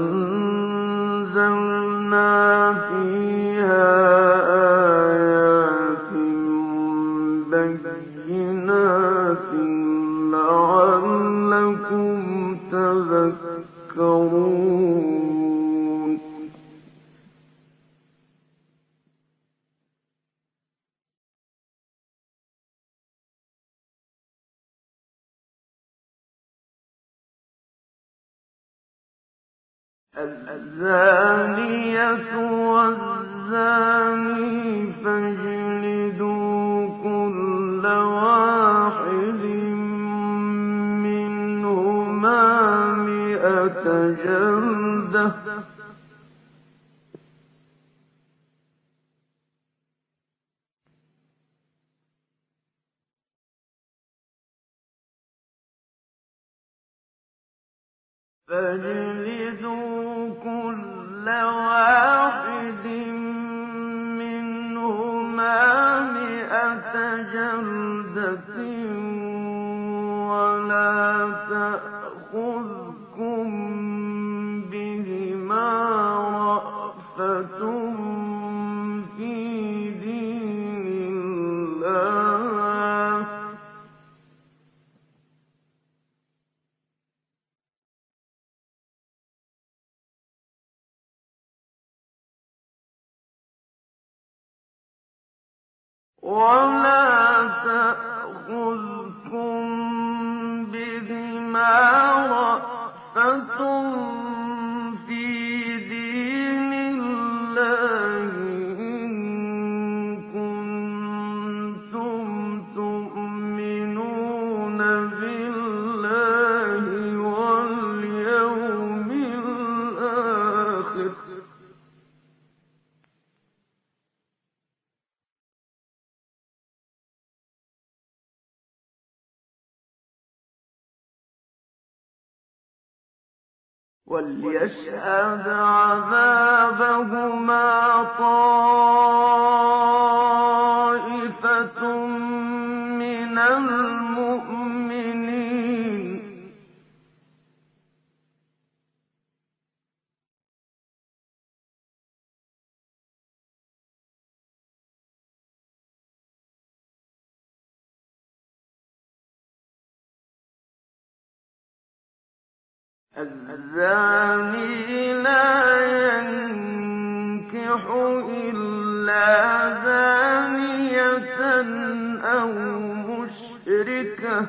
أن مئة جلدة تَأْخُذْكُم بِهِمَا رَأْفَةٌ أدعى الزاني لا ينكح إلا أو مشركة.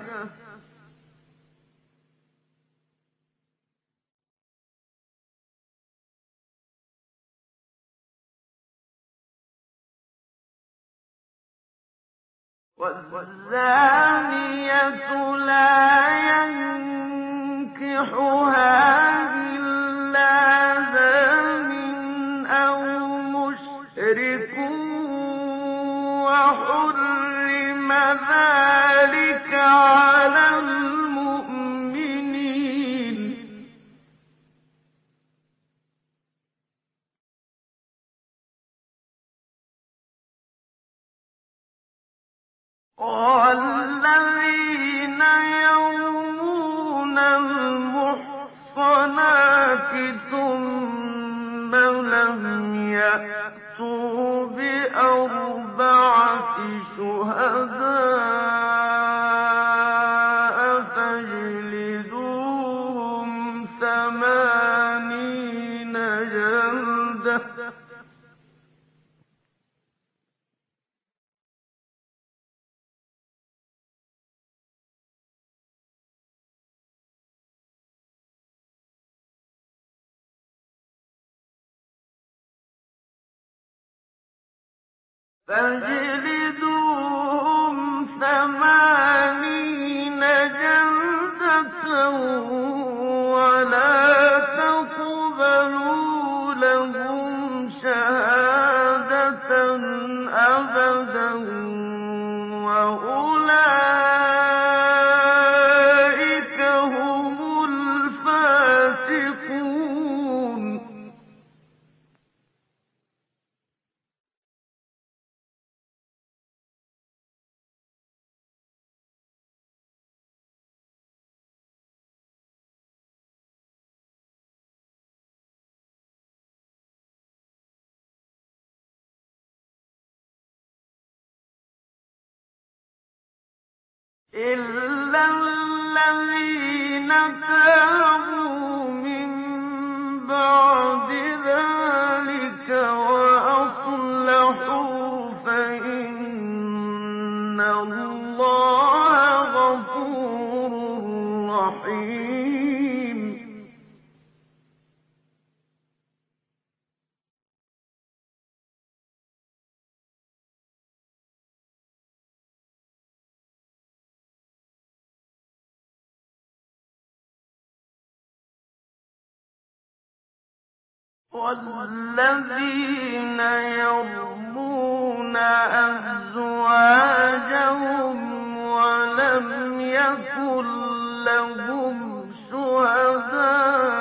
والزانية لا عبده فاجلدوا إلا الذين تابوا والذين يرمون أزواجهم ولم يكن لهم شهداء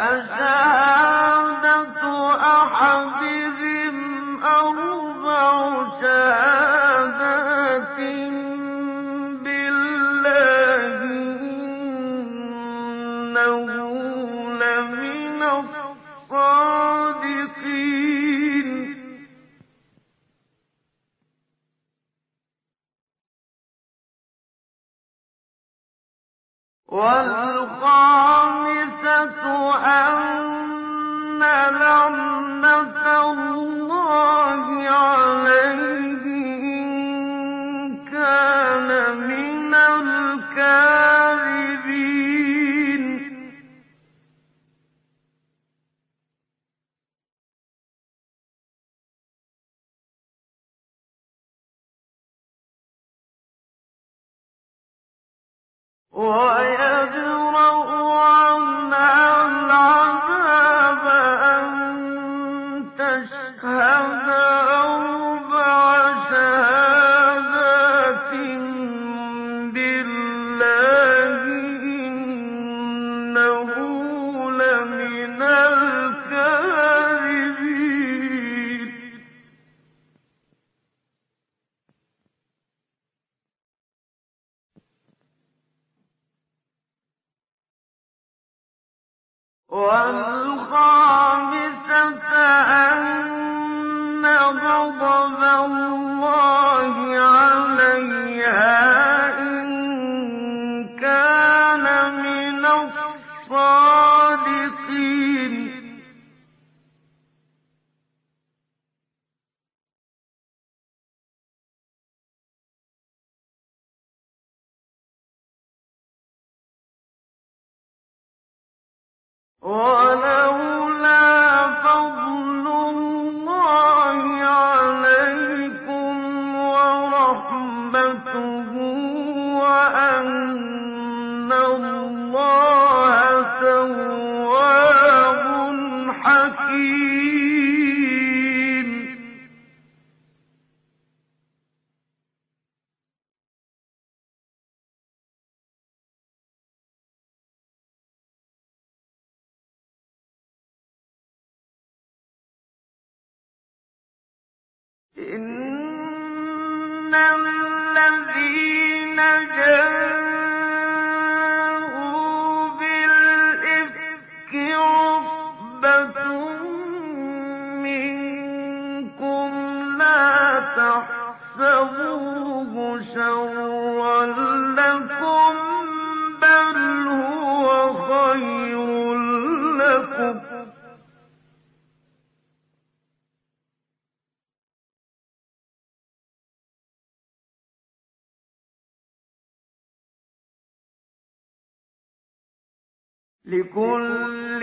فسأل والخامسة أن لم ويدرؤ Oh. تحسبوه شرا لكم بل هو خير لكم. لكل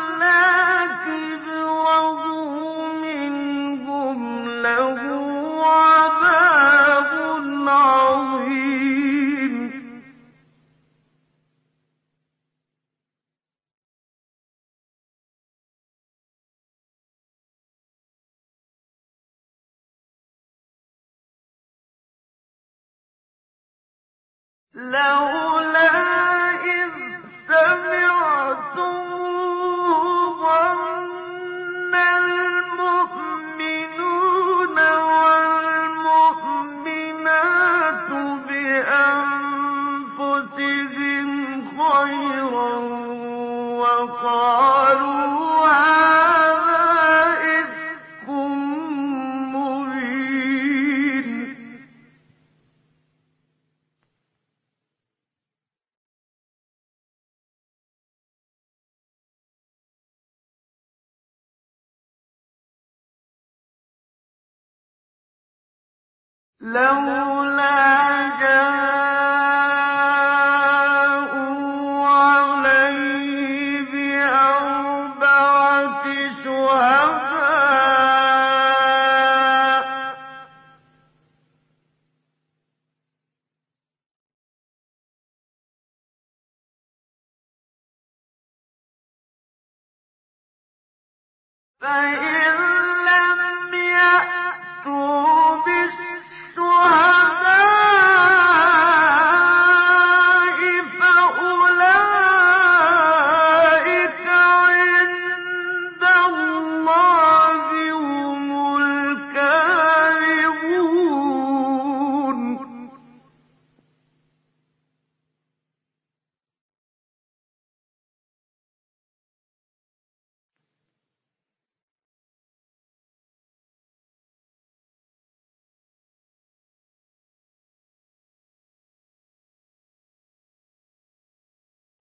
لولا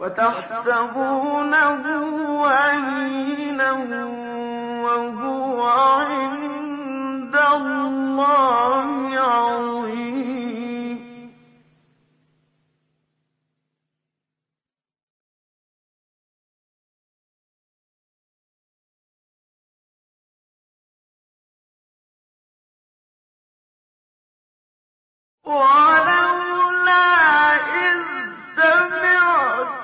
وتحسبونه هينا وهو عند الله عظيم. ولولا إذ سمعت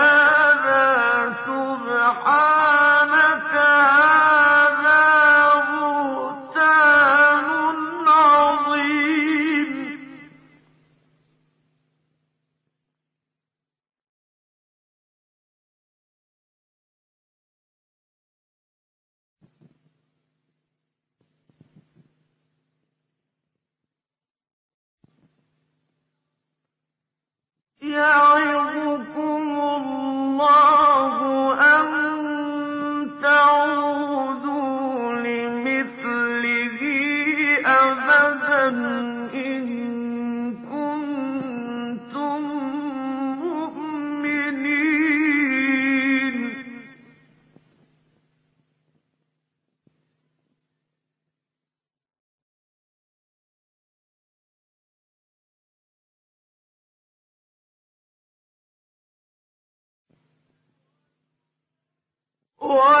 وَ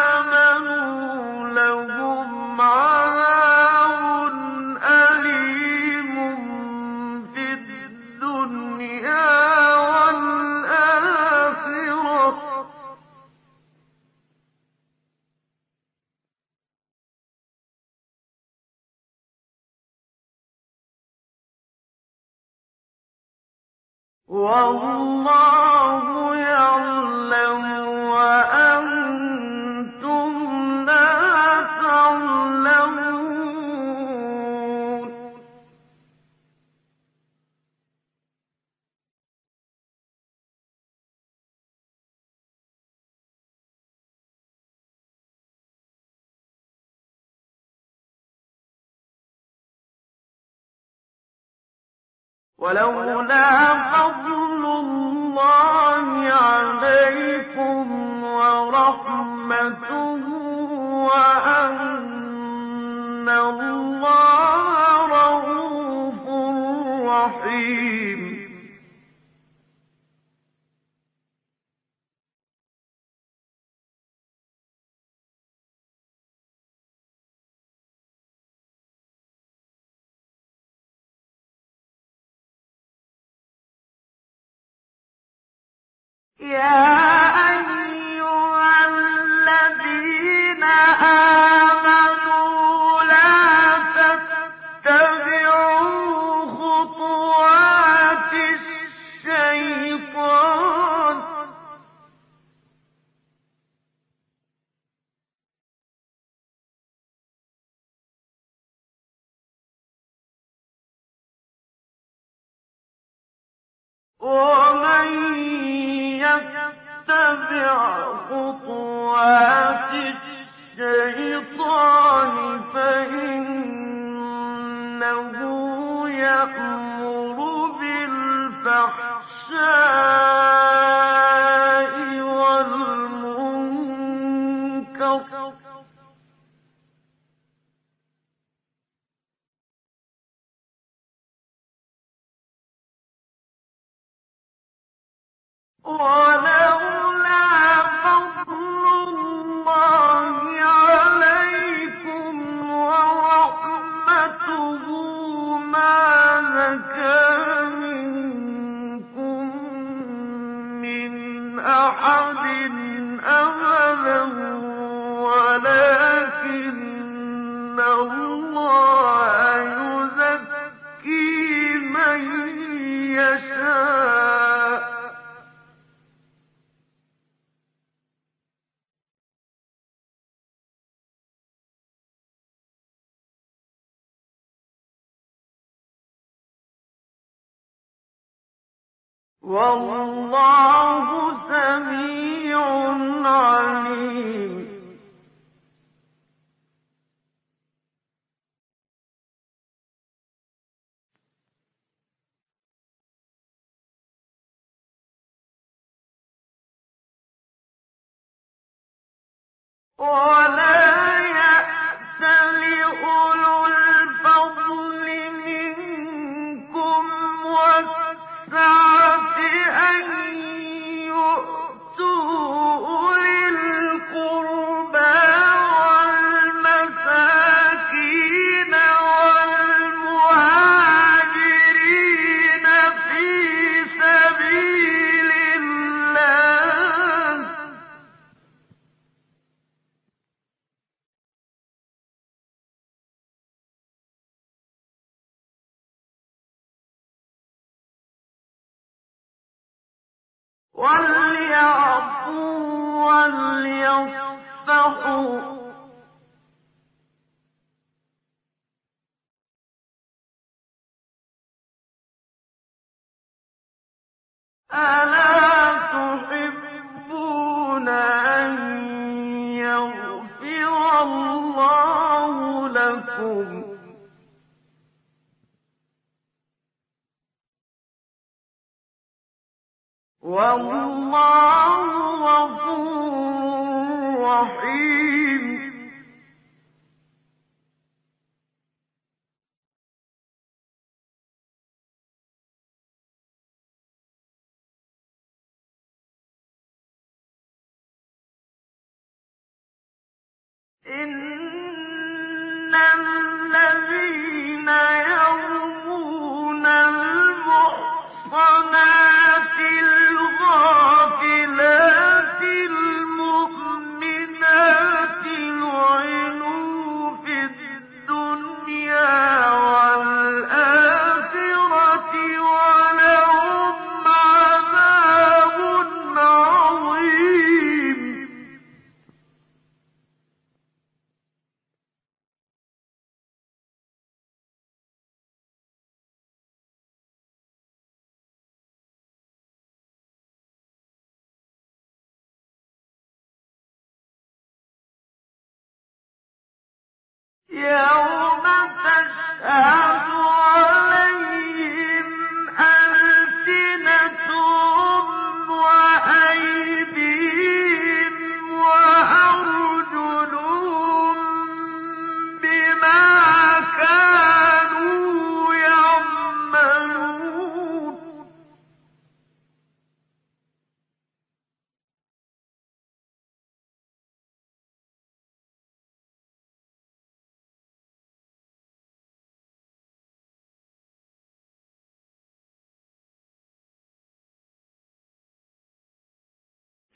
والله ولولا فضل الله عليكم ورحمته وأن الله رؤوف رحيم. Yeah. Oh. والله سميع عليم. ولا وليعفوا وليصفحوا. ألا تحبون أن والله يوم تشهد